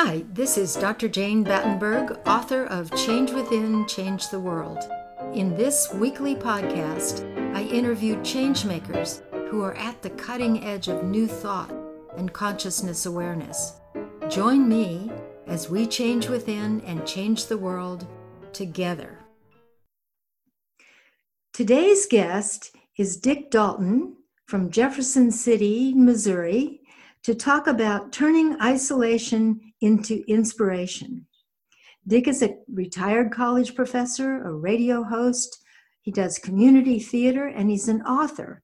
Hi, this is Dr. Jane Battenberg, author of Change Within, Change the World. In this weekly podcast, I interview changemakers who are at the cutting edge of new thought and consciousness awareness. Join me as we change within and change the world together. Today's guest is Dick Dalton from Jefferson City, Missouri, to talk about turning isolation into inspiration. Dick is a retired college professor, a radio host, he does community theater, and he's an author.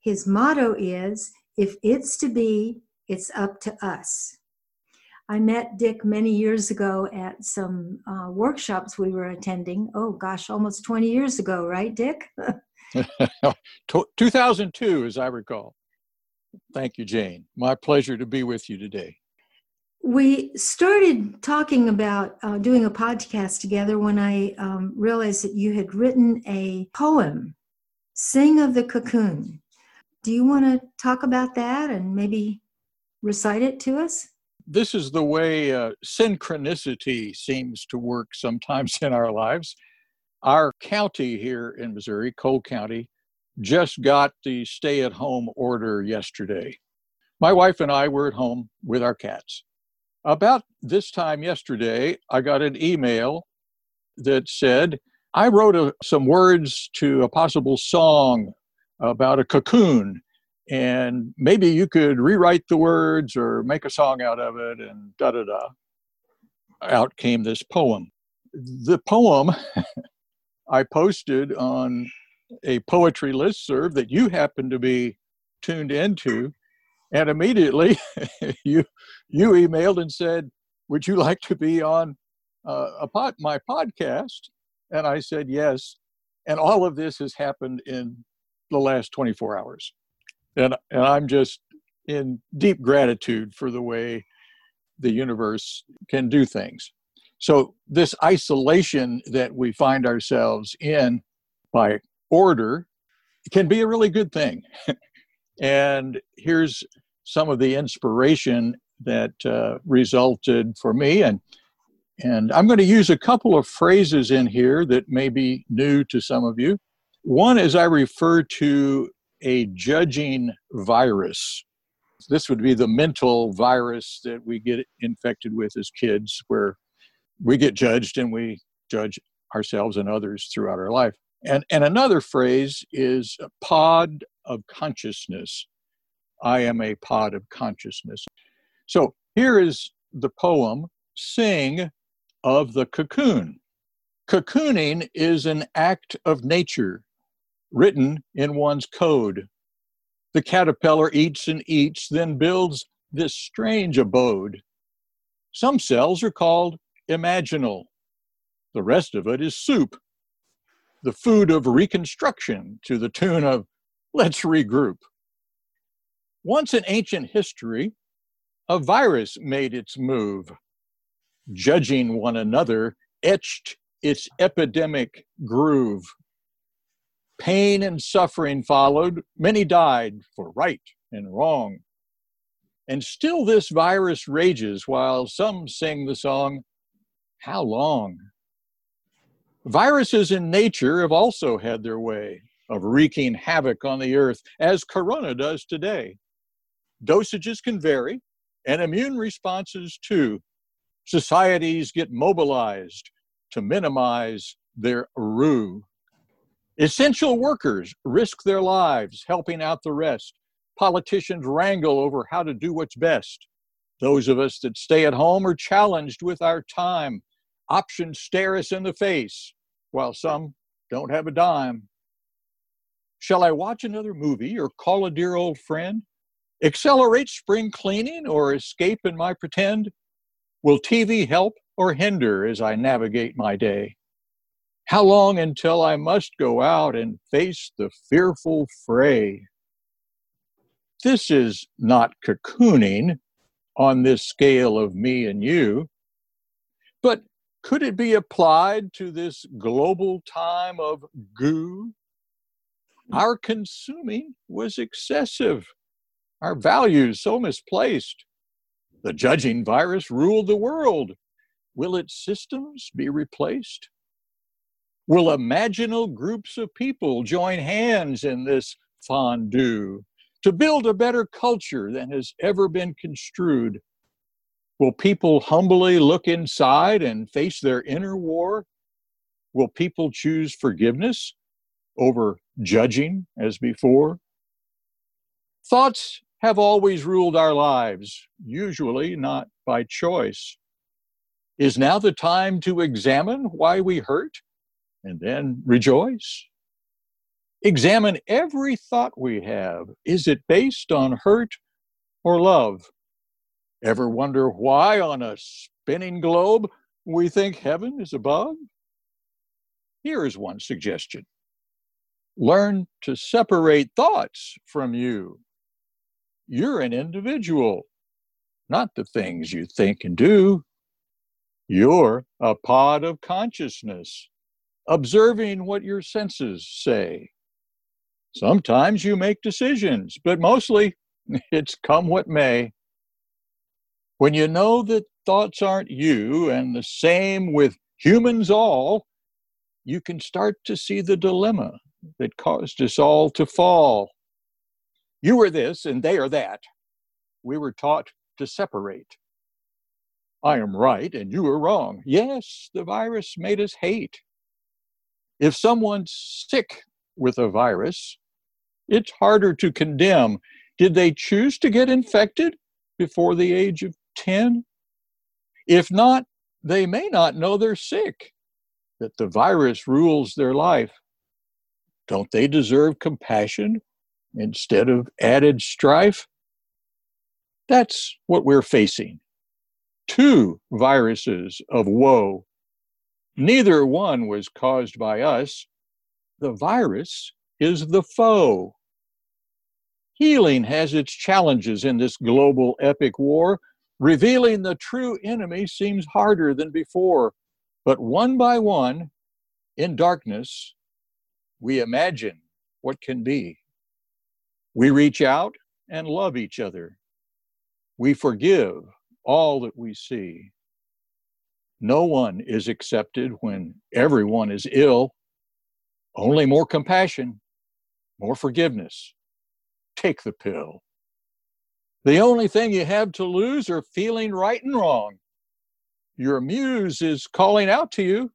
His motto is if it's to be, it's up to us. I met Dick many years ago at some uh, workshops we were attending. Oh gosh, almost 20 years ago, right, Dick? 2002, as I recall. Thank you, Jane. My pleasure to be with you today. We started talking about uh, doing a podcast together when I um, realized that you had written a poem, Sing of the Cocoon. Do you want to talk about that and maybe recite it to us? This is the way uh, synchronicity seems to work sometimes in our lives. Our county here in Missouri, Cole County, just got the stay at home order yesterday. My wife and I were at home with our cats. About this time yesterday, I got an email that said, I wrote a, some words to a possible song about a cocoon, and maybe you could rewrite the words or make a song out of it, and da da da. Out came this poem. The poem I posted on a poetry list serve that you happen to be tuned into and immediately you you emailed and said would you like to be on uh, a pod, my podcast? And i said yes. And all of this has happened in the last 24 hours. And and i'm just in deep gratitude for the way the universe can do things. So this isolation that we find ourselves in by order can be a really good thing. and here's some of the inspiration that uh, resulted for me and and I'm going to use a couple of phrases in here that may be new to some of you. One is I refer to a judging virus. This would be the mental virus that we get infected with as kids, where we get judged and we judge ourselves and others throughout our life. And, and another phrase is a pod of consciousness. I am a pod of consciousness. So here is the poem Sing of the Cocoon. Cocooning is an act of nature written in one's code. The caterpillar eats and eats, then builds this strange abode. Some cells are called imaginal. The rest of it is soup the food of reconstruction to the tune of let's regroup. Once in ancient history, a virus made its move. Judging one another etched its epidemic groove. Pain and suffering followed. Many died for right and wrong. And still this virus rages while some sing the song, How long? Viruses in nature have also had their way of wreaking havoc on the earth, as corona does today. Dosages can vary, and immune responses too. Societies get mobilized to minimize their rue. Essential workers risk their lives helping out the rest. Politicians wrangle over how to do what's best. Those of us that stay at home are challenged with our time Options stare us in the face, while some don't have a dime. Shall I watch another movie or call a dear old friend? Accelerate spring cleaning or escape in my pretend? Will TV help or hinder as I navigate my day? How long until I must go out and face the fearful fray? This is not cocooning on this scale of me and you, but could it be applied to this global time of goo? Our consuming was excessive, our values so misplaced. The judging virus ruled the world. Will its systems be replaced? Will imaginal groups of people join hands in this fondue to build a better culture than has ever been construed? Will people humbly look inside and face their inner war? Will people choose forgiveness over judging as before? Thoughts have always ruled our lives, usually not by choice. Is now the time to examine why we hurt and then rejoice? Examine every thought we have. Is it based on hurt or love? Ever wonder why on a spinning globe we think heaven is above? Here is one suggestion learn to separate thoughts from you. You're an individual, not the things you think and do. You're a pod of consciousness, observing what your senses say. Sometimes you make decisions, but mostly it's come what may. When you know that thoughts aren't you, and the same with humans all, you can start to see the dilemma that caused us all to fall. You are this and they are that. We were taught to separate. I am right and you are wrong. Yes, the virus made us hate. If someone's sick with a virus, it's harder to condemn. Did they choose to get infected before the age of 10? If not, they may not know they're sick, that the virus rules their life. Don't they deserve compassion instead of added strife? That's what we're facing. Two viruses of woe. Neither one was caused by us. The virus is the foe. Healing has its challenges in this global epic war. Revealing the true enemy seems harder than before. But one by one, in darkness, we imagine what can be. We reach out and love each other. We forgive all that we see. No one is accepted when everyone is ill. Only more compassion, more forgiveness. Take the pill. The only thing you have to lose are feeling right and wrong. Your muse is calling out to you.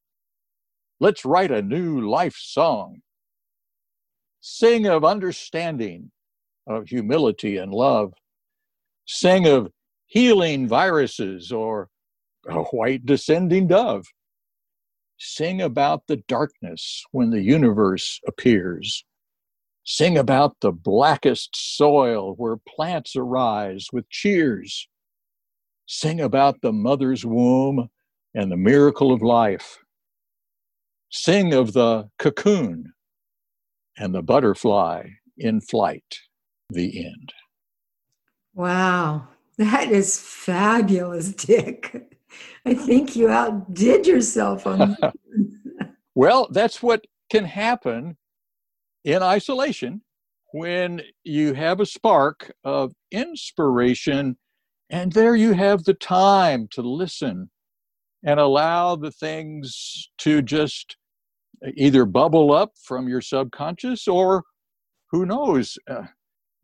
Let's write a new life song. Sing of understanding, of humility and love. Sing of healing viruses or a white descending dove. Sing about the darkness when the universe appears. Sing about the blackest soil where plants arise with cheers. Sing about the mother's womb and the miracle of life. Sing of the cocoon and the butterfly in flight the end. Wow, that is fabulous, Dick. I think you outdid yourself on Well, that's what can happen in isolation when you have a spark of inspiration and there you have the time to listen and allow the things to just either bubble up from your subconscious or who knows uh,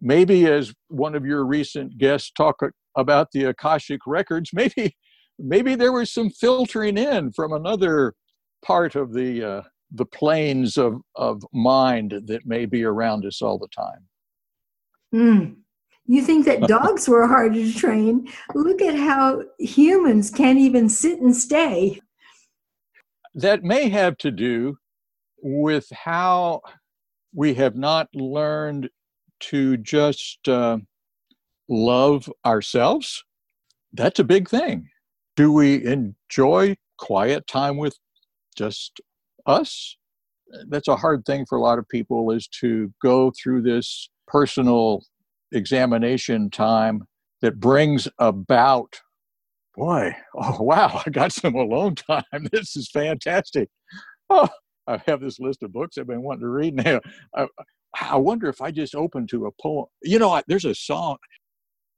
maybe as one of your recent guests talked about the akashic records maybe maybe there was some filtering in from another part of the uh, the planes of of mind that may be around us all the time. Mm. you think that dogs were harder to train? Look at how humans can't even sit and stay. That may have to do with how we have not learned to just uh, love ourselves, that's a big thing. Do we enjoy quiet time with just us? That's a hard thing for a lot of people is to go through this personal examination time that brings about boy oh wow i got some alone time this is fantastic oh i have this list of books i've been wanting to read now I, I wonder if I just open to a poem. You know, I, there's a song.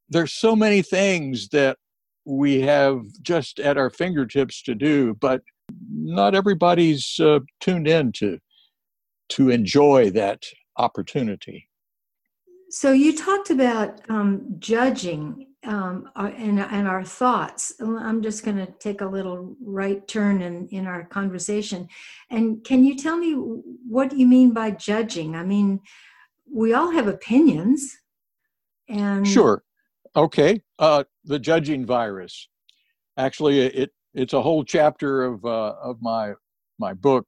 There's so many things that we have just at our fingertips to do, but not everybody's uh, tuned in to to enjoy that opportunity. So you talked about um, judging um, and, and our thoughts. I'm just going to take a little right turn in, in our conversation. And can you tell me what you mean by judging? I mean, we all have opinions. And sure. Okay. Uh, the judging virus. Actually, it it's a whole chapter of uh, of my my book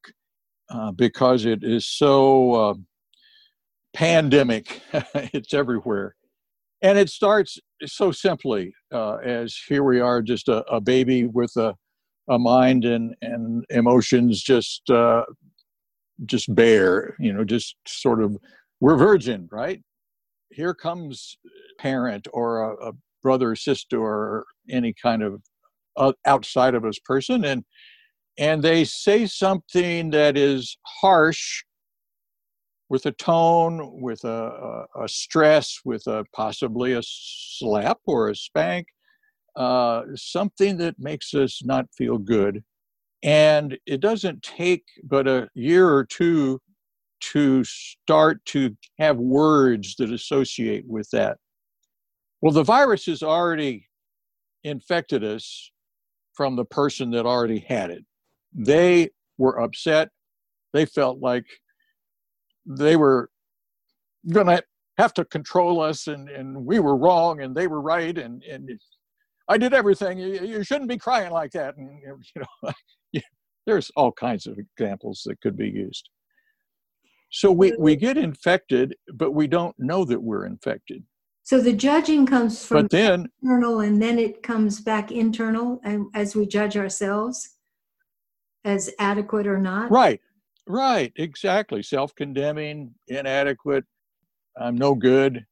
uh, because it is so uh, pandemic. it's everywhere, and it starts so simply uh, as here we are, just a, a, baby with a a mind and and emotions just uh, just bare. You know, just sort of we're virgin, right? Here comes parent or a, a brother or sister or any kind of uh, outside of us person and and they say something that is harsh with a tone with a, a, a stress with a possibly a slap or a spank uh, something that makes us not feel good and it doesn't take but a year or two to start to have words that associate with that well the virus has already infected us from the person that already had it. They were upset. They felt like they were going to have to control us and, and we were wrong and they were right and, and I did everything. You, you shouldn't be crying like that. And, you know, there's all kinds of examples that could be used. So we, we get infected, but we don't know that we're infected. So the judging comes from but then, internal and then it comes back internal and as we judge ourselves as adequate or not. Right. Right. Exactly. Self-condemning, inadequate, I'm no good.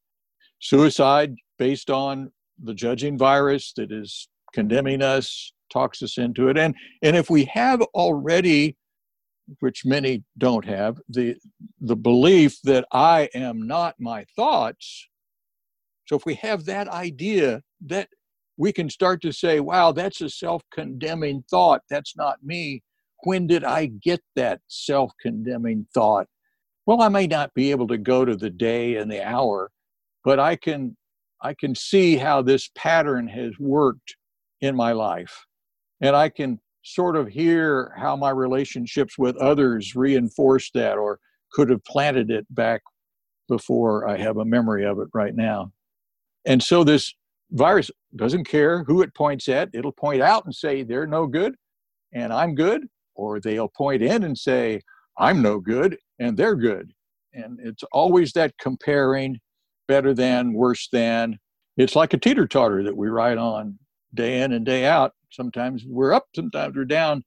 Suicide based on the judging virus that is condemning us, talks us into it. And and if we have already which many don't have, the the belief that I am not my thoughts, so if we have that idea, that we can start to say, wow, that's a self condemning thought. That's not me. When did I get that self condemning thought? Well, I may not be able to go to the day and the hour, but I can I can see how this pattern has worked in my life. And I can sort of hear how my relationships with others reinforce that or could have planted it back before I have a memory of it right now. And so this virus doesn't care who it points at. It'll point out and say, they're no good and I'm good. Or they'll point in and say, I'm no good and they're good. And it's always that comparing better than, worse than. It's like a teeter totter that we ride on day in and day out. Sometimes we're up, sometimes we're down,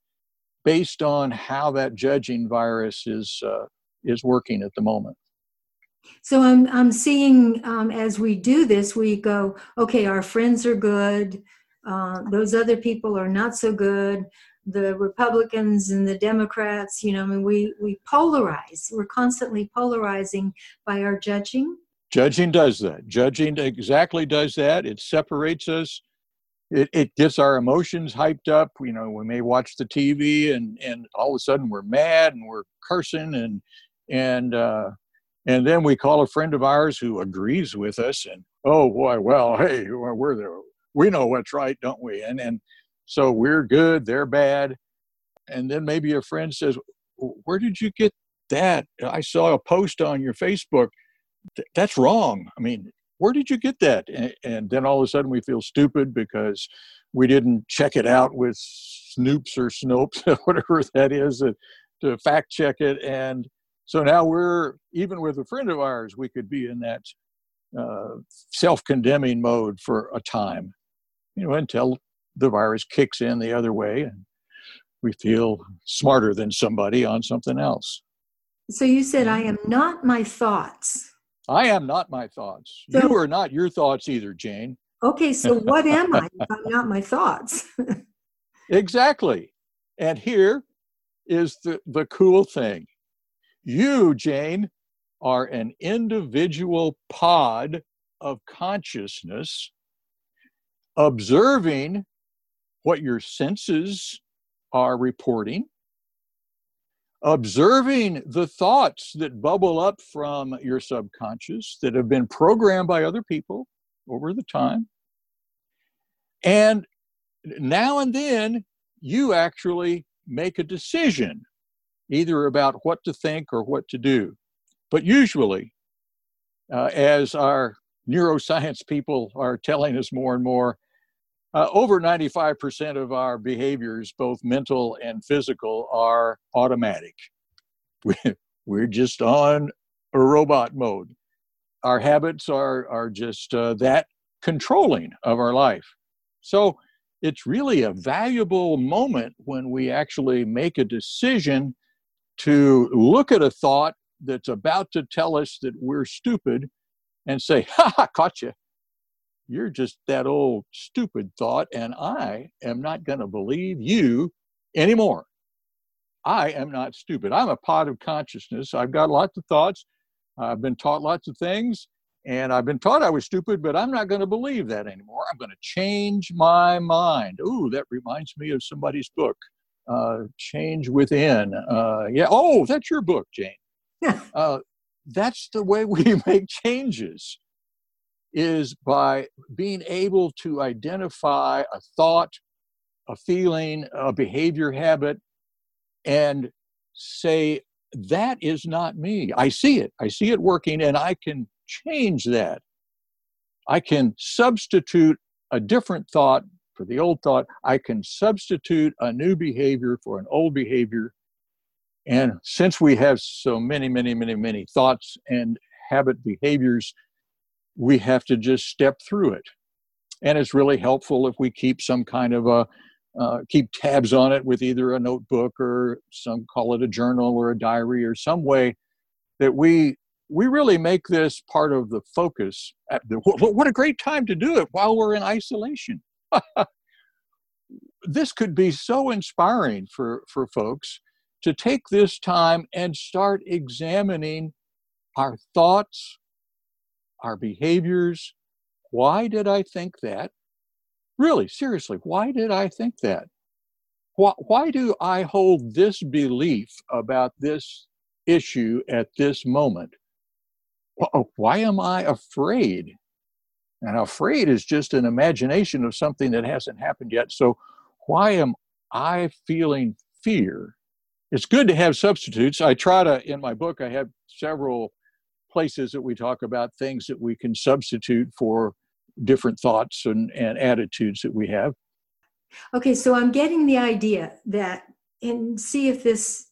based on how that judging virus is uh, is working at the moment. So I'm I'm seeing um, as we do this, we go, okay, our friends are good. Uh, those other people are not so good. The Republicans and the Democrats, you know, I mean, we we polarize. We're constantly polarizing by our judging. Judging does that. Judging exactly does that. It separates us. It, it gets our emotions hyped up. You know, we may watch the TV and and all of a sudden we're mad and we're cursing and and uh, and then we call a friend of ours who agrees with us and oh boy well hey we're there we know what's right don't we and and so we're good they're bad. And then maybe a friend says where did you get that? I saw a post on your facebook. That's wrong. I mean where did you get that? And, then all of a sudden we feel stupid because we didn't check it out with snoops or snopes whatever that is to, to fact check it. And so now we're, even with a friend of ours, we could be in that uh, self condemning mode for a time, you know, until the virus kicks in the other way and we feel smarter than somebody on something else. So you said, I am mm-hmm. not my thoughts. I am not my thoughts. So, you are not your thoughts either, Jane. Okay, so what am I if I'm not my thoughts? exactly. And here is the, the cool thing you, Jane, are an individual pod of consciousness observing what your senses are reporting, observing the thoughts that bubble up from your subconscious that have been programmed by other people over the time. And now and then, you actually make a decision either about what to think or what to do. But usually, uh, as our neuroscience people are telling us more and more, uh, over 95% of our behaviors, both mental and physical, are automatic. We're just on a robot mode. Our habits are, are just uh, that controlling of our life. So it's really a valuable moment when we actually make a decision to look at a thought that's about to tell us that we're stupid and say, ha ha, caught you you're just that old stupid thought, and I am not going to believe you anymore. I am not stupid. I'm a pod of consciousness. I've got lots of thoughts. I've been taught lots of things, and I've been taught I was stupid, but I'm not going to believe that anymore. I'm going to change my mind. Ooh, that reminds me of somebody's book, uh, Change Within. Uh, yeah. Oh, that's your book, Jane. uh, that's the way we make changes is by being able to identify a thought, a feeling, a behavior habit, and say, that is not me. I see it. I see it working, and I can change that. I can substitute a different thought for the old thought. I can substitute a new behavior for an old behavior. And since we have so many, many, many, many thoughts and habit behaviors we have to just step through it. And it's really helpful if we keep some kind of a uh, keep tabs on it with either a notebook or some call it a journal or a diary or some way that we we really make this part of the focus. What a great time to do it while we're in isolation. this could be so inspiring for, for folks to take this time and start examining our thoughts, our behaviors. Why did I think that? Really, seriously, why did I think that? Why, why do I hold this belief about this issue at this moment? Oh, why am I afraid? And afraid is just an imagination of something that hasn't happened yet. So, why am I feeling fear? It's good to have substitutes. I try to, in my book, I have several places that we talk about things that we can substitute for different thoughts and, and attitudes that we have. Okay, so I'm getting the idea that, and see if this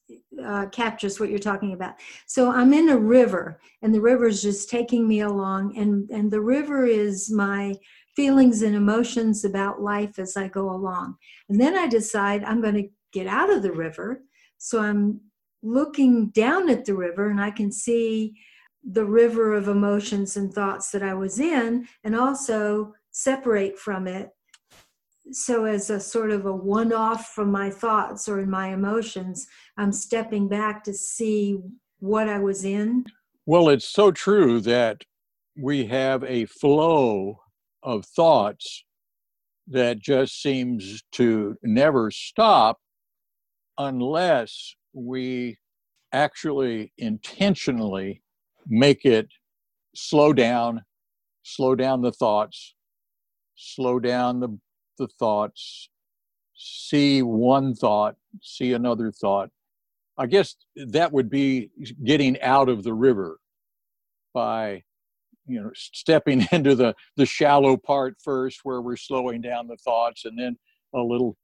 uh, captures what you're talking about. So I'm in a river, and the river is just taking me along, and and the river is my feelings and emotions about life as I go along. And then I decide I'm going to get out of the river, so I'm looking down at the river, and I can see the river of emotions and thoughts that I was in and also separate from it. So, as a sort of a one off from my thoughts or in my emotions, I'm stepping back to see what I was in. Well, it's so true that we have a flow of thoughts that just seems to never stop unless we actually intentionally make it slow down, slow down the thoughts, slow down the, the thoughts, see one thought, see another thought. I guess that would be getting out of the river by you know stepping into the the shallow part first where we're slowing down the thoughts and then a little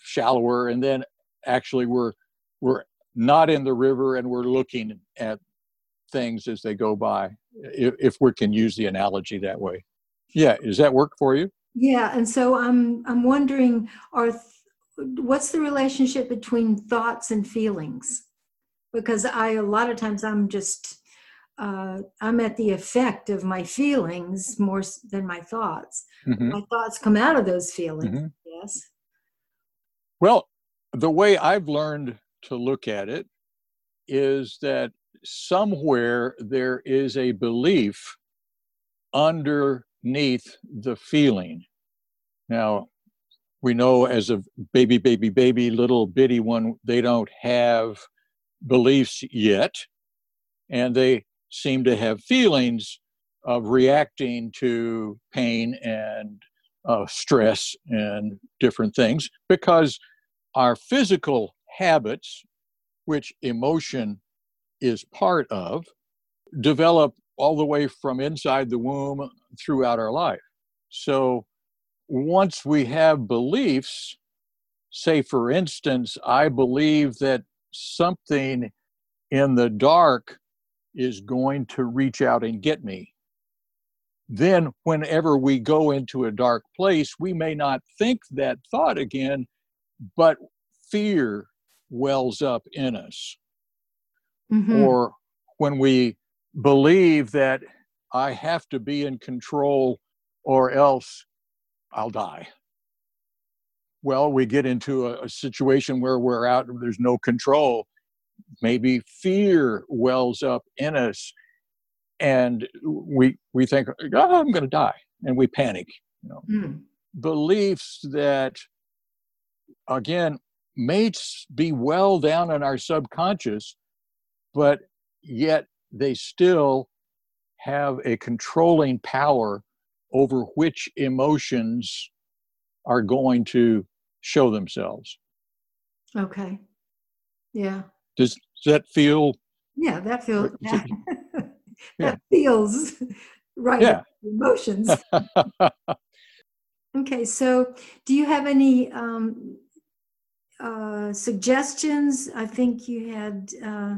shallower and then actually we're we're not in the river and we're looking at things as they go by, if, if we can use the analogy that way. Yeah, does that work for you? Yeah, and so I'm I'm wondering, are what's the relationship between thoughts and feelings? Because I a lot of times I'm just uh, I'm at the effect of my feelings more than my thoughts. Mm-hmm. My thoughts come out of those feelings. Mm-hmm. Yes. Well, the way I've learned to look at it is that somewhere there is a belief underneath the feeling. Now, we know as a baby, baby, baby, little bitty one, they don't have beliefs yet, and they seem to have feelings of reacting to pain and uh, stress and different things because our physical habits, which emotion is part of, develop all the way from inside the womb throughout our life. So once we have beliefs, say for instance, I believe that something in the dark is going to reach out and get me. Then, whenever we go into a dark place, we may not think that thought again, but fear wells up in us. Mm-hmm. Or when we believe that I have to be in control or else I'll die. Well, we get into a, a situation where we're out, there's no control. Maybe fear wells up in us and we we think oh, i'm going to die and we panic you know mm. beliefs that again may be well down in our subconscious but yet they still have a controlling power over which emotions are going to show themselves. Okay. Yeah. Does, does that feel? Yeah, that feels. That, yeah. feels right. Yeah. Emotions. okay, so do you have any um, uh, suggestions? I think you had uh,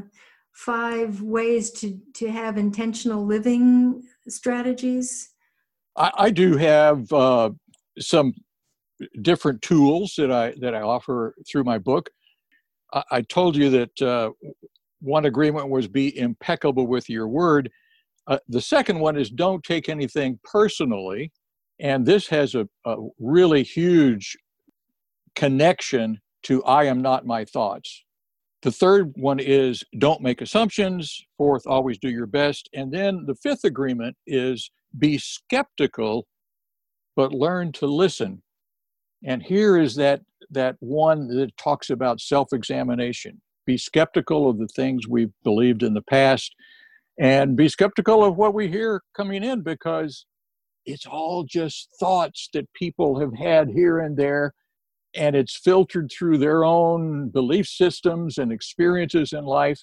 five ways to to have intentional living strategies. I, I do have uh, some different tools that I that I offer through my book. I, I told you that uh, one agreement was be impeccable with your word. Uh, the second one is don't take anything personally, and this has a, a really huge connection to I am not my thoughts. The third one is don't make assumptions. Fourth, always do your best. And then the fifth agreement is be skeptical, but learn to listen. And here is that, that one that talks about self examination. Be skeptical of the things we've believed in the past and be skeptical of what we hear coming in because it's all just thoughts that people have had here and there and it's filtered through their own belief systems and experiences in life.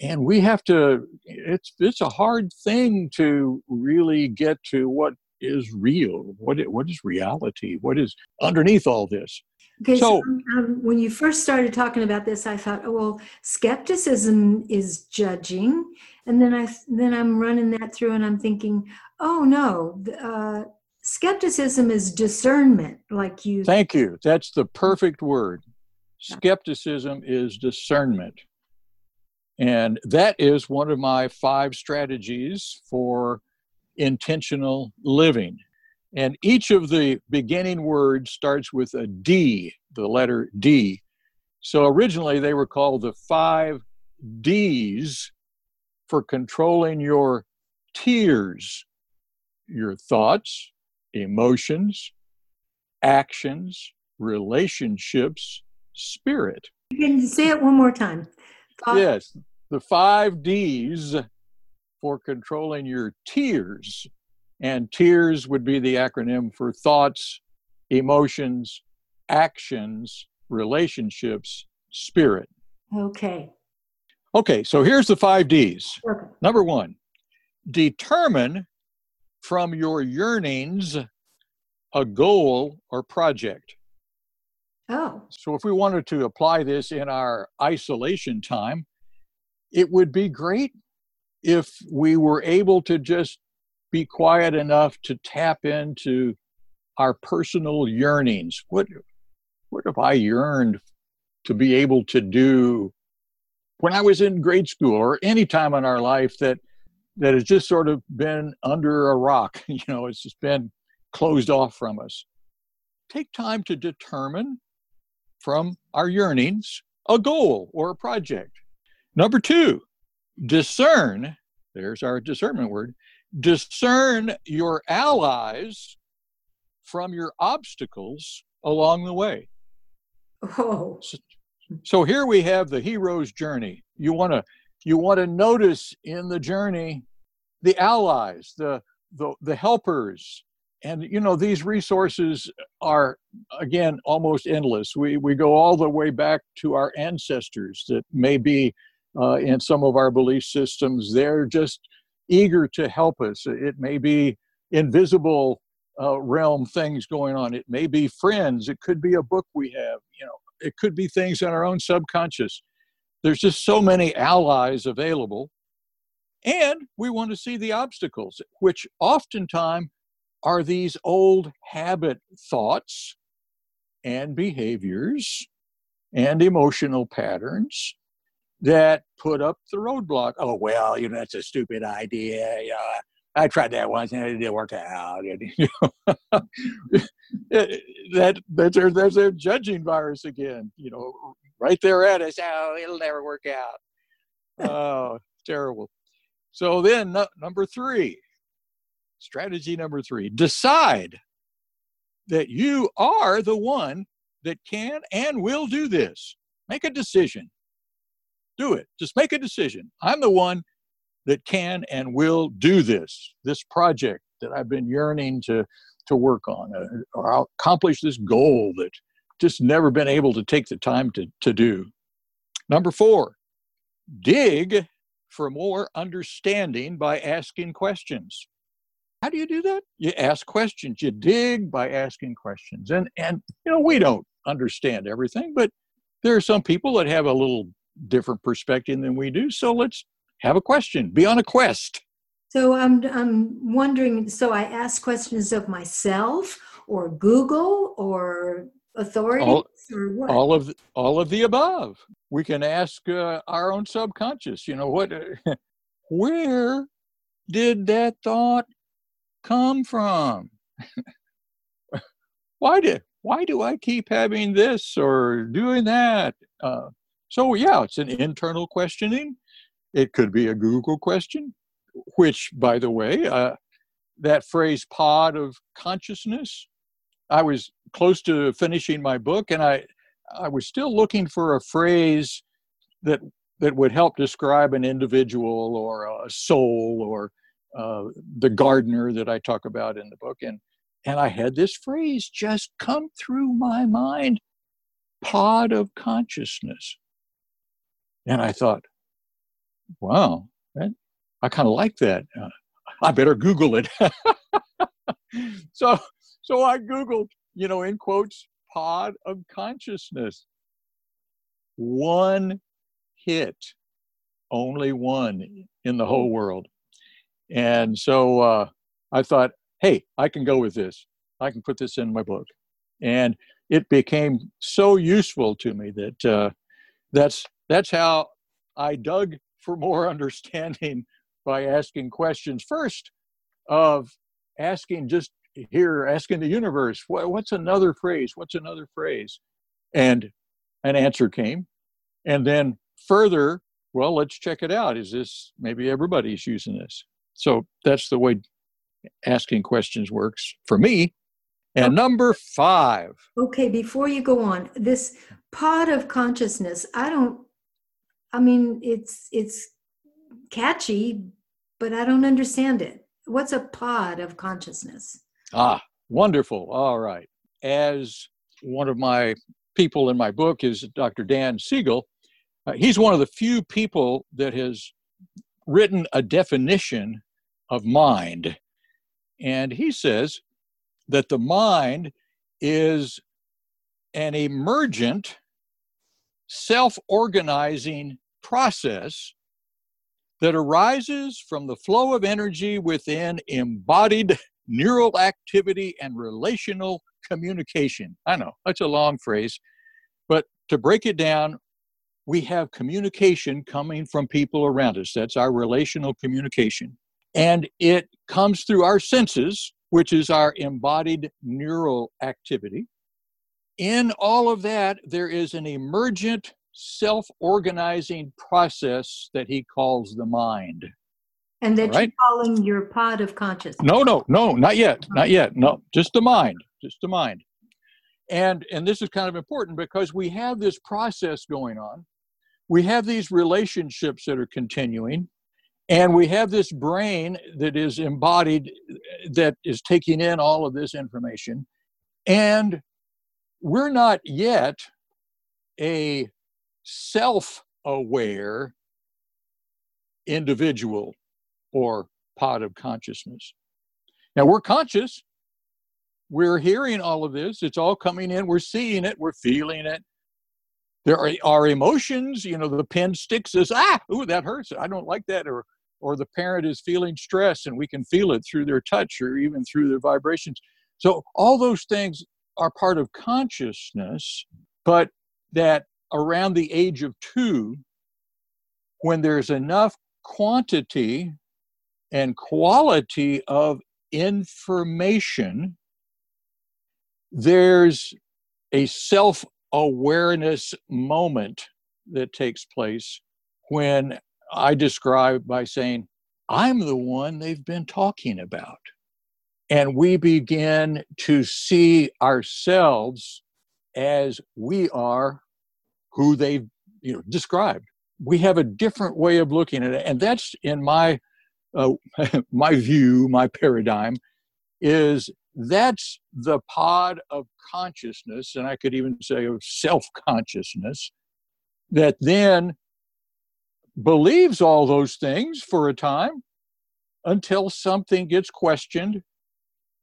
And we have to it's it's a hard thing to really get to what is real what what is reality what is underneath all this. Okay so, so um, um, when you first started talking about this i thought oh well skepticism is judging. And then i then i'm running that through and i'm thinking oh no uh, skepticism is discernment like you thank you. That's the mm-hmm. perfect word. Skepticism is discernment. And that is one of my five strategies for intentional living. And each of the beginning words starts with a d the letter d. So originally they were called the five d's for controlling your tears your thoughts emotions, actions, relationships, spirit. You can you say it one more time? Thought. Yes, the five D's for controlling your tears. And tears would be the acronym for thoughts, emotions, actions, relationships, spirit. Okay. Okay, so here's the five D's. Number one, determine from your yearnings a goal or project. Oh. So if we wanted to apply this in our isolation time, it would be great if we were able to just be quiet enough to tap into our personal yearnings. What what have I yearned to be able to do when I was in grade school or any time in our life that that has just sort of been under a rock. You know, it's just been closed off from us. Take time to determine from our yearnings a goal or a project. Number two, discern, there's our discernment word, discern your allies from your obstacles along the way. Oh. So, so here we have the hero's journey. You want to you want to notice in the journey the allies, the the, the helpers, and you know these resources are again almost endless. We we go all the way back to our ancestors that may be uh, in some of our belief systems. They're just eager to help us. It may be invisible uh, realm things going on. It may be friends. It could be a book we have. You know, it could be things in our own subconscious. There's just so many allies available. And we want to see the obstacles, which oftentimes are these old habit thoughts and behaviors and emotional patterns that put up the roadblock. Oh, well, you know, that's a stupid idea. I tried that once and it didn't work out. You know, that that's their there's their judging virus again. You know, right there at us. Oh, it'll never work out. Oh, terrible. So then, no, number three, strategy number three: decide that you are the one that can and will do this. Make a decision. Do it. Just make a decision. I'm the one that can and will do this, this project that I've been yearning to, to work on, uh, or accomplish this goal that just never been able to take the time to, to do. Number four, dig for more understanding by asking questions. How do you do that? You ask questions. You dig by asking questions. And and you know, we don't understand everything, but there are some people that have a little different perspective than we do. So let's have a question, be on a quest. So I'm I'm wondering. So I ask questions of myself, or Google, or authorities, all, or what? All of all of the above. We can ask uh, our own subconscious. You know what? where did that thought come from? why did why do I keep having this or doing that? Uh, so yeah, it's an internal questioning it could be a Google question, which, by the way, uh, that phrase pod of consciousness, I was close to finishing my book and I, I was still looking for a phrase that, that would help describe an individual or a soul or uh, the gardener that I talk about in the book. And, and I had this phrase just come through my mind pod of consciousness. And I thought, wow, that, I kind of like that. Uh, I better Google it. so, so I Googled, you know, in quotes, pod of consciousness. One hit, only one in the whole world. And so uh, I thought, hey, I can go with this. I can put this in my book. And it became so useful to me that uh, that's that's how I dug for more understanding by asking questions. First of asking just here asking the universe what, what's another phrase? What's another phrase? And an answer came. And then further well let's check it out. Is this maybe everybody's using this? So that's the way asking questions works for me. And number five. Okay before you go on this pod of consciousness i don't I mean, it's it's catchy, but I don't understand it. What's a pod of consciousness? Ah, wonderful. All right. As one of my people in my book is Dr. Dan Siegel. Uh, he's one of the few people that has written a definition of mind. And he says that the mind is an emergent self organizing process that arises from the flow of energy within embodied neural activity and relational communication. I know that's a long phrase, but to break it down, we have communication coming from people around us. That's our relational communication. And it comes through our senses, which is our embodied neural activity in all of that, there is an emergent self organizing process that he calls the mind. And that right? you're calling your pod of consciousness. No, no, no, not yet. Not yet. No, just the mind. just the mind. And, and this is kind of important because we have this process going on. We have these relationships that are continuing, and we have this brain that is embodied, that is taking in all of this information. And we're not yet a self aware individual or pod of consciousness. Now we're conscious, we're hearing all of this, it's all coming in, we're seeing it, we're feeling it. There are our emotions, you know, the pen sticks us, ah, ooh, that hurts. I don't like that. Or or the parent is feeling stress and we can feel it through their touch or even through their vibrations. So all those things are part of consciousness, but that around the age of two, when there's enough quantity and quality of information, there's a self awareness moment that takes place when I describe by saying, I'm the one they've been talking about. And we begin to see ourselves as we are who they've you know, described. We have a different way of looking at it. And that's in my uh, my view, my paradigm, is that's the pod of consciousness, and I could even say of self consciousness, that then believes all those things for a time until something gets questioned.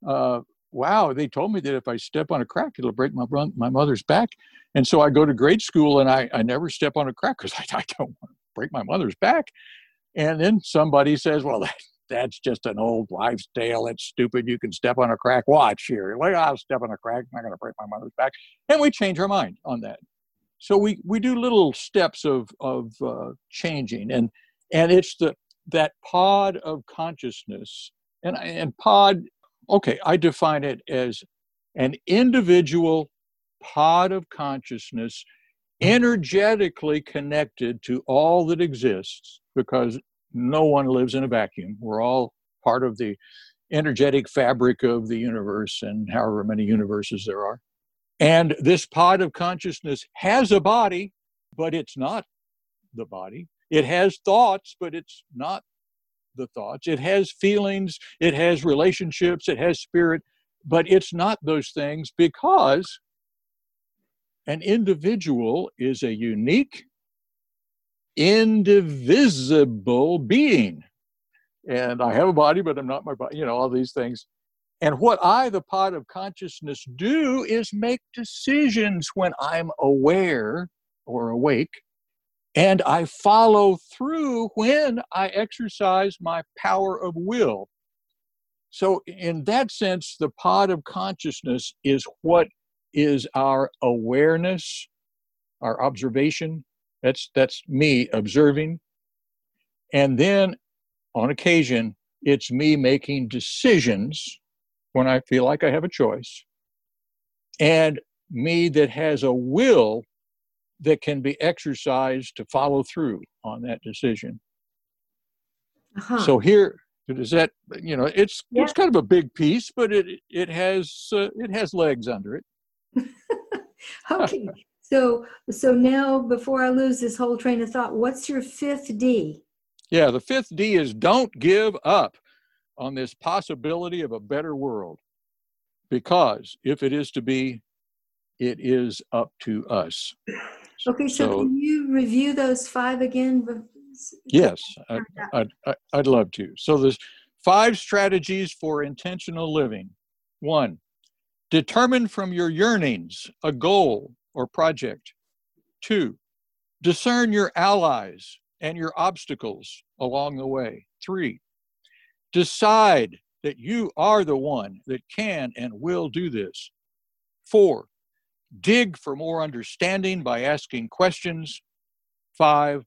Uh, wow, they told me that if I step on a crack, it'll break my my mother's back. And so I go to grade school and I, I never step on a crack because I, I don't want to break my mother's back. And then somebody says, well, that, that's just an old wives' tale. It's stupid. You can step on a crack. Watch here. Well, I'll step on a crack. I'm not going to break my mother's back. And we change our mind on that. So we, we do little steps of, of uh, changing. And, and it's the, that pod of consciousness. And, and pod, okay, I define it as an individual pod of consciousness mm-hmm. energetically connected to all that exists because no one lives in a vacuum. We're all part of the energetic fabric of the universe and however many universes there are. And this pod of consciousness has a body, but it's not the body. It has thoughts, but it's not the thoughts. It has feelings, it has relationships, it has spirit, but it's not those things because an individual is a unique, indivisible being. And I have a body, but I'm not my body, you know, all these things. And what I, the pod of consciousness, do is make decisions when I'm aware or awake. And I follow through when I exercise my power of will. So, in that sense, the pod of consciousness is what is our awareness, our observation. That's that's me observing. And then on occasion, it's me making decisions when I feel like I have a choice. And me that has a will that can be exercised to follow through on that decision. Uh-huh. So here, does that you know it's yeah. it's kind of a big piece, but it it has uh, it has legs under it. okay. So so now before I lose this whole train of thought, what's your fifth D? Yeah, the fifth D is don't give up on this possibility of a better world. Because if it is to be, it is up to us. Okay, so, so can you review those five again? Yes, I, I'd, I'd love to. So there's five strategies for intentional living. One, Determine from your yearnings a goal or project. Two, discern your allies and your obstacles along the way. Three, decide that you are the one that can and will do this. Four, dig for more understanding by asking questions. Five,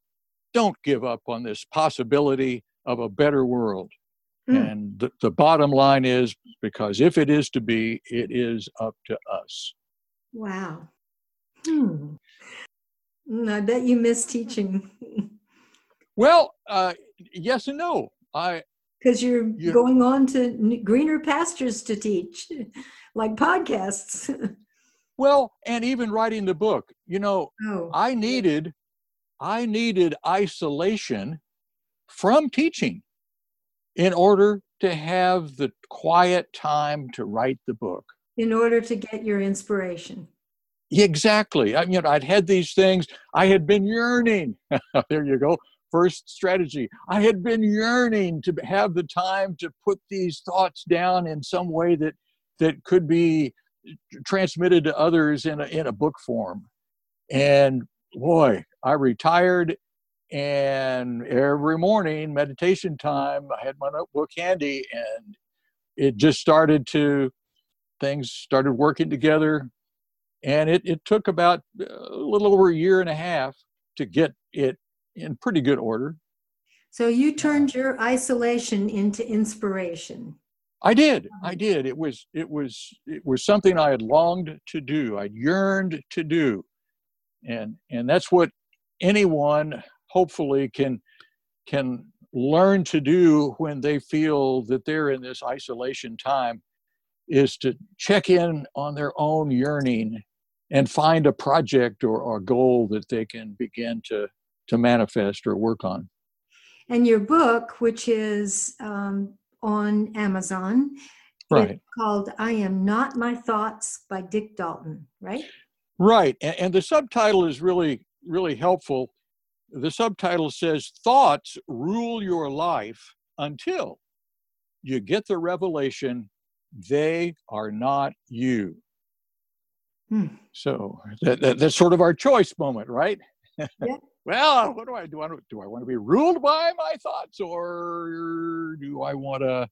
don't give up on this possibility of a better world. Mm. And the, the bottom line is because if it is to be, it is up to us. Wow. Hmm. Mm, I bet you miss teaching. well, uh, yes and no. I because you're, you're, going on to greener pastures to teach, like podcasts. well, and even writing the book, you know, oh. I needed, I needed isolation from teaching in order to have the quiet time to write the book. In order to get your inspiration. Exactly. I, you know, I'd had these things. I had been yearning. there you go. First strategy. I had been yearning to have the time to put these thoughts down in some way that that could be transmitted to others in a, in a book form. And boy, I retired and every morning meditation time i had my notebook handy and it just started to things started working together. And it, it took about a little over a year and a half to get it in pretty good order. So you turned uh-huh. your isolation into inspiration i did i did. It was it was it was something i had longed to do i yearned to do. And and that's what anyone hopefully can can learn to do when they feel that they're in this isolation time is to check in on their own yearning and find a project or, or goal that they can begin to to manifest or work on. And your book which is um, on amazon. Right. called i am not my thoughts by dick dalton right? Right and, and the subtitle is really really helpful. The subtitle says thoughts rule your life until you get the revelation they are not you. Hmm. so that, that, that's sort of our choice moment right? Yeah. Well what do i do I, do i want to be ruled by my thoughts or do i want to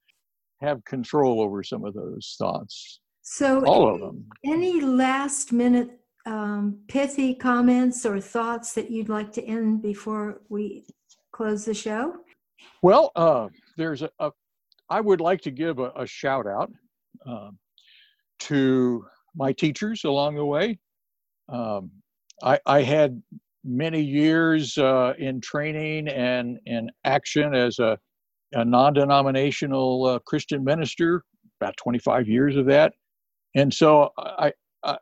have control over some of those thoughts so all of them any last minute um, pithy comments or thoughts that you'd like to end before we close the show? Well, uh, there's a, a. I would like to give a, a shout out uh, to my teachers along the way. Um, I, I, had many years uh, in training and in action as a, a non-denominational uh, Christian minister, about 25 years of that, and so I, I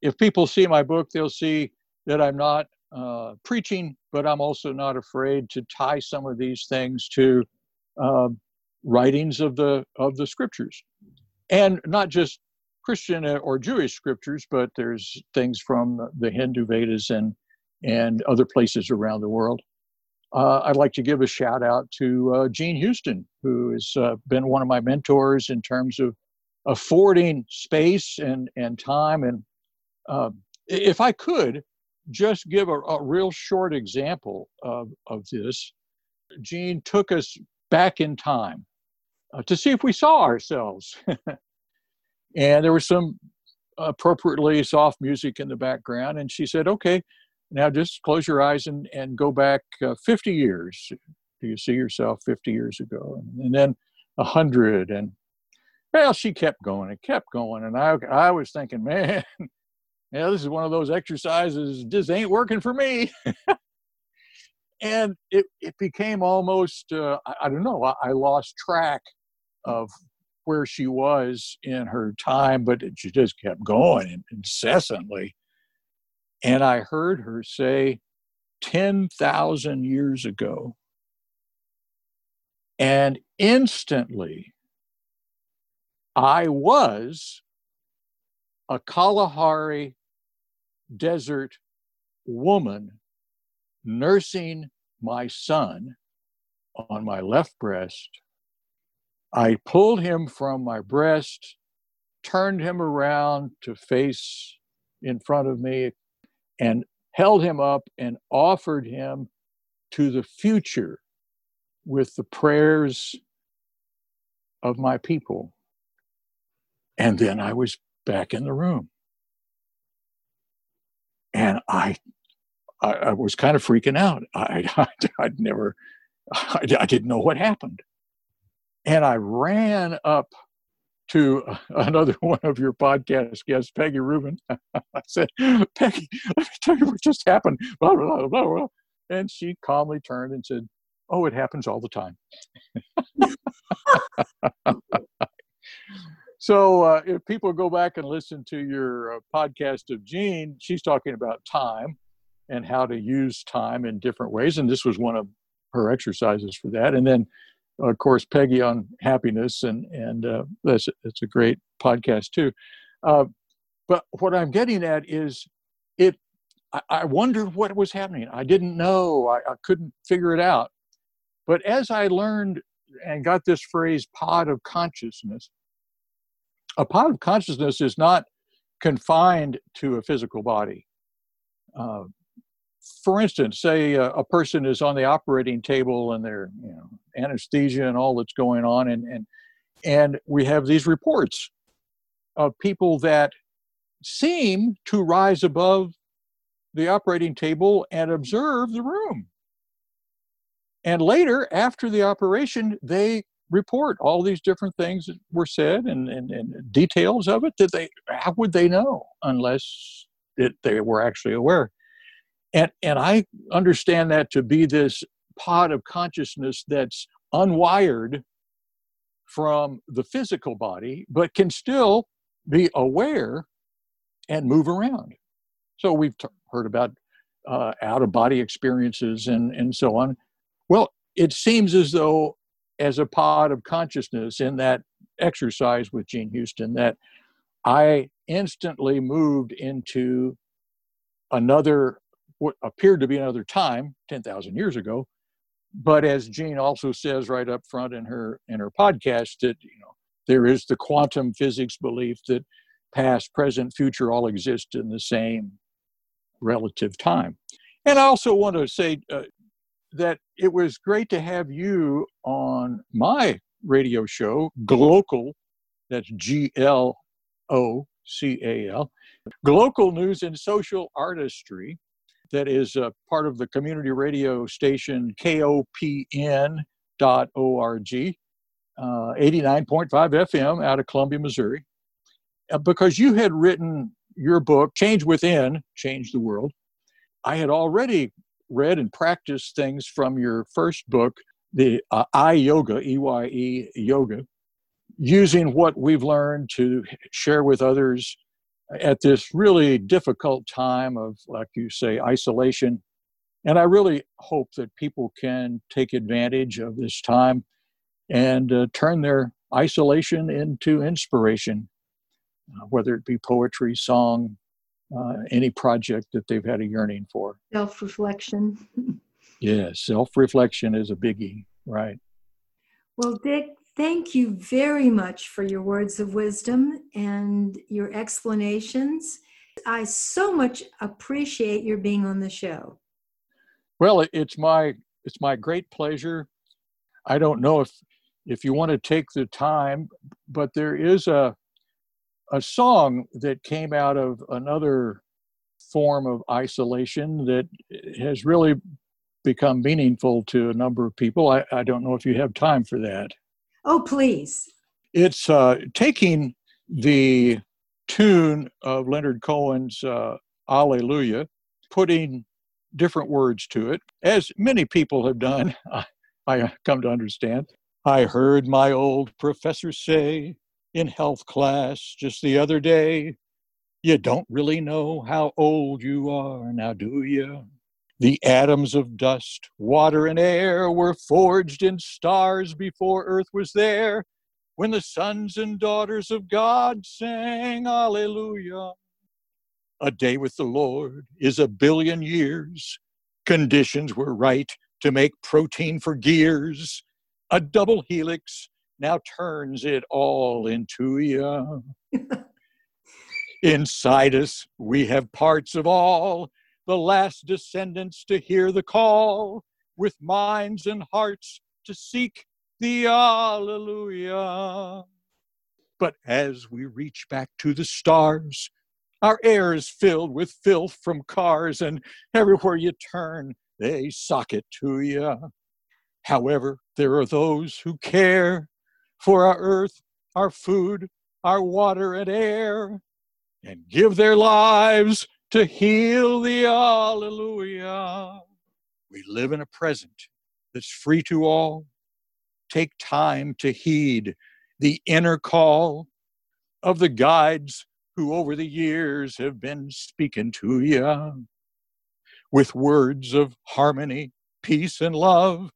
if people see my book, they'll see that I'm not uh, preaching, but I'm also not afraid to tie some of these things to uh, writings of the of the scriptures, and not just Christian or Jewish scriptures, but there's things from the Hindu Vedas and and other places around the world. Uh, I'd like to give a shout out to uh, Jean Houston, who has uh, been one of my mentors in terms of affording space and, and time and uh, if I could just give a, a, real short example of, of this, Jean took us back in time uh, to see if we saw ourselves. and there was some appropriately soft music in the background. And she said, okay, now just close your eyes and, and go back uh, 50 years. Do you see yourself 50 years ago? And, and then 100. And well, she kept going and kept going. And I, I was thinking, man, yeah, this is one of those exercises just ain't working for me. and it, it became almost, uh, I, I, don't know, I, I, lost track of where she was in her time, but she just kept going incessantly. And I heard her say, 10,000 years ago. And instantly, I was a Kalahari desert woman nursing my son on my left breast. I pulled him from my breast, turned him around to face in front of me, and held him up and offered him to the future with the prayers of my people. And then I was back in the room and I, I, I was kind of freaking out. I, I I'd never, I, I didn't know what happened, and I ran up to another one of your podcast guests, Peggy Rubin. I said, Peggy, let me tell you what just happened. Blah, blah, blah, blah. And she calmly turned and said, Oh, it happens all the time. so uh, if people go back and listen to your uh, podcast of Jean, she's talking about time and how to use time in different ways, and this was one of her exercises for that. And then, of course, Peggy on happiness, and and uh, that's it's a great podcast too. Uh, but what I'm getting at is it. I, I wondered what was happening. I didn't know. I, I couldn't figure it out. But as I learned and got this phrase "pod of consciousness," a pod of consciousness is not confined to a physical body. Uh, for instance, say a, a, person is on the operating table and they're you know anesthesia and all that's going on, and and and we have these reports of people that seem to rise above the operating table and observe the room. And later, after the operation, they report all these different things that were said and, and, and details of it that they how would they know unless it, they were actually aware and and i understand that to be this pod of consciousness that's unwired from the physical body but can still be aware and move around. So we've t- heard about uh, out of body experiences and and so on. Well it seems as though as a pod of consciousness in that exercise with Jean Houston that I instantly moved into another what appeared to be another time 10,000 years ago but as Jean also says right up front in her in her podcast that you know there is the quantum physics belief that past present future all exist in the same relative time and I also want to say uh, that it was great to have you on my radio show, Glocal. That's G L O C A L. Glocal News and Social Artistry, that is a part of the community radio station KOPN.org, uh, 89.5 FM out of Columbia, Missouri. Uh, because you had written your book, Change Within, Change the World. I had already read and practiced things from your first book, the uh, Eye Yoga, E Y E Yoga, using what we've learned to share with others at this really difficult time of, like you say, isolation. And I really hope that people can take advantage of this time and uh, turn their isolation into inspiration, uh, whether it be poetry, song, uh, any project that they've had a yearning for. Self reflection. yes, self reflection is a biggie, right? Well, Dick, thank you very much for your words of wisdom and your explanations. I so much appreciate your being on the show. Well, it's my it's my great pleasure. I don't know if if you want to take the time, but there is a a song that came out of another form of isolation that has really become meaningful to a number of people. I, I don't know if you have time for that. Oh, please. It's uh, taking the tune of Leonard Cohen's uh, Alleluia, putting different words to it, as many people have done, I, I come to understand. I heard my old professor say, in health class just the other day. You don't really know how old you are now, do you? The atoms of dust, water, and air were forged in stars before Earth was there, when the sons and daughters of God sang Alleluia. A day with the Lord is a billion years. Conditions were right to make protein for gears. A double helix now turns it all into you. Inside us, we have parts of all, the last descendants to hear the call, with minds and hearts to seek the Alleluia. But as we reach back to the stars, our air is filled with filth from cars, and everywhere you turn, they sock it to you. However, there are those who care for our earth, our food, our water and air, and give their lives to heal the Alleluia. We live in a present that's free to all. Take time to heed the inner call. of the guides who over the years have been speaking to you with words of harmony, peace, and love,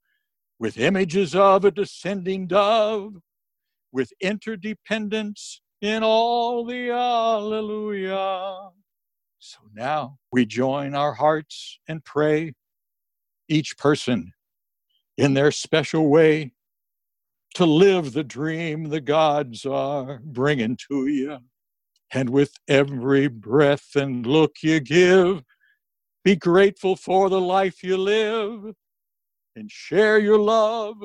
with images of a descending dove, with interdependence in all the Alleluia. So now we join our hearts and pray, each person in their special way, to live the dream the gods are bringing to you. And with every breath and look you give, be grateful for the life you live and share your love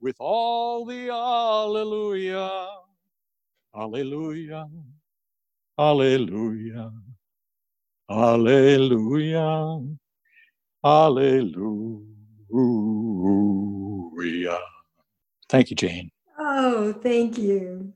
with all the Alleluia. Alleluia. Alleluia. Alleluia. Alleluia. Thank you, Jane. Oh, thank you.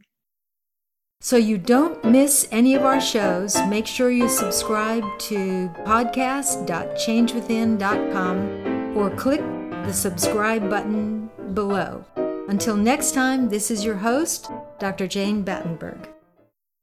So you don't miss any of our shows, make sure you subscribe to podcast.changewithin.com or click the subscribe button below. Until next time, this is your host, Dr. Jane Battenberg.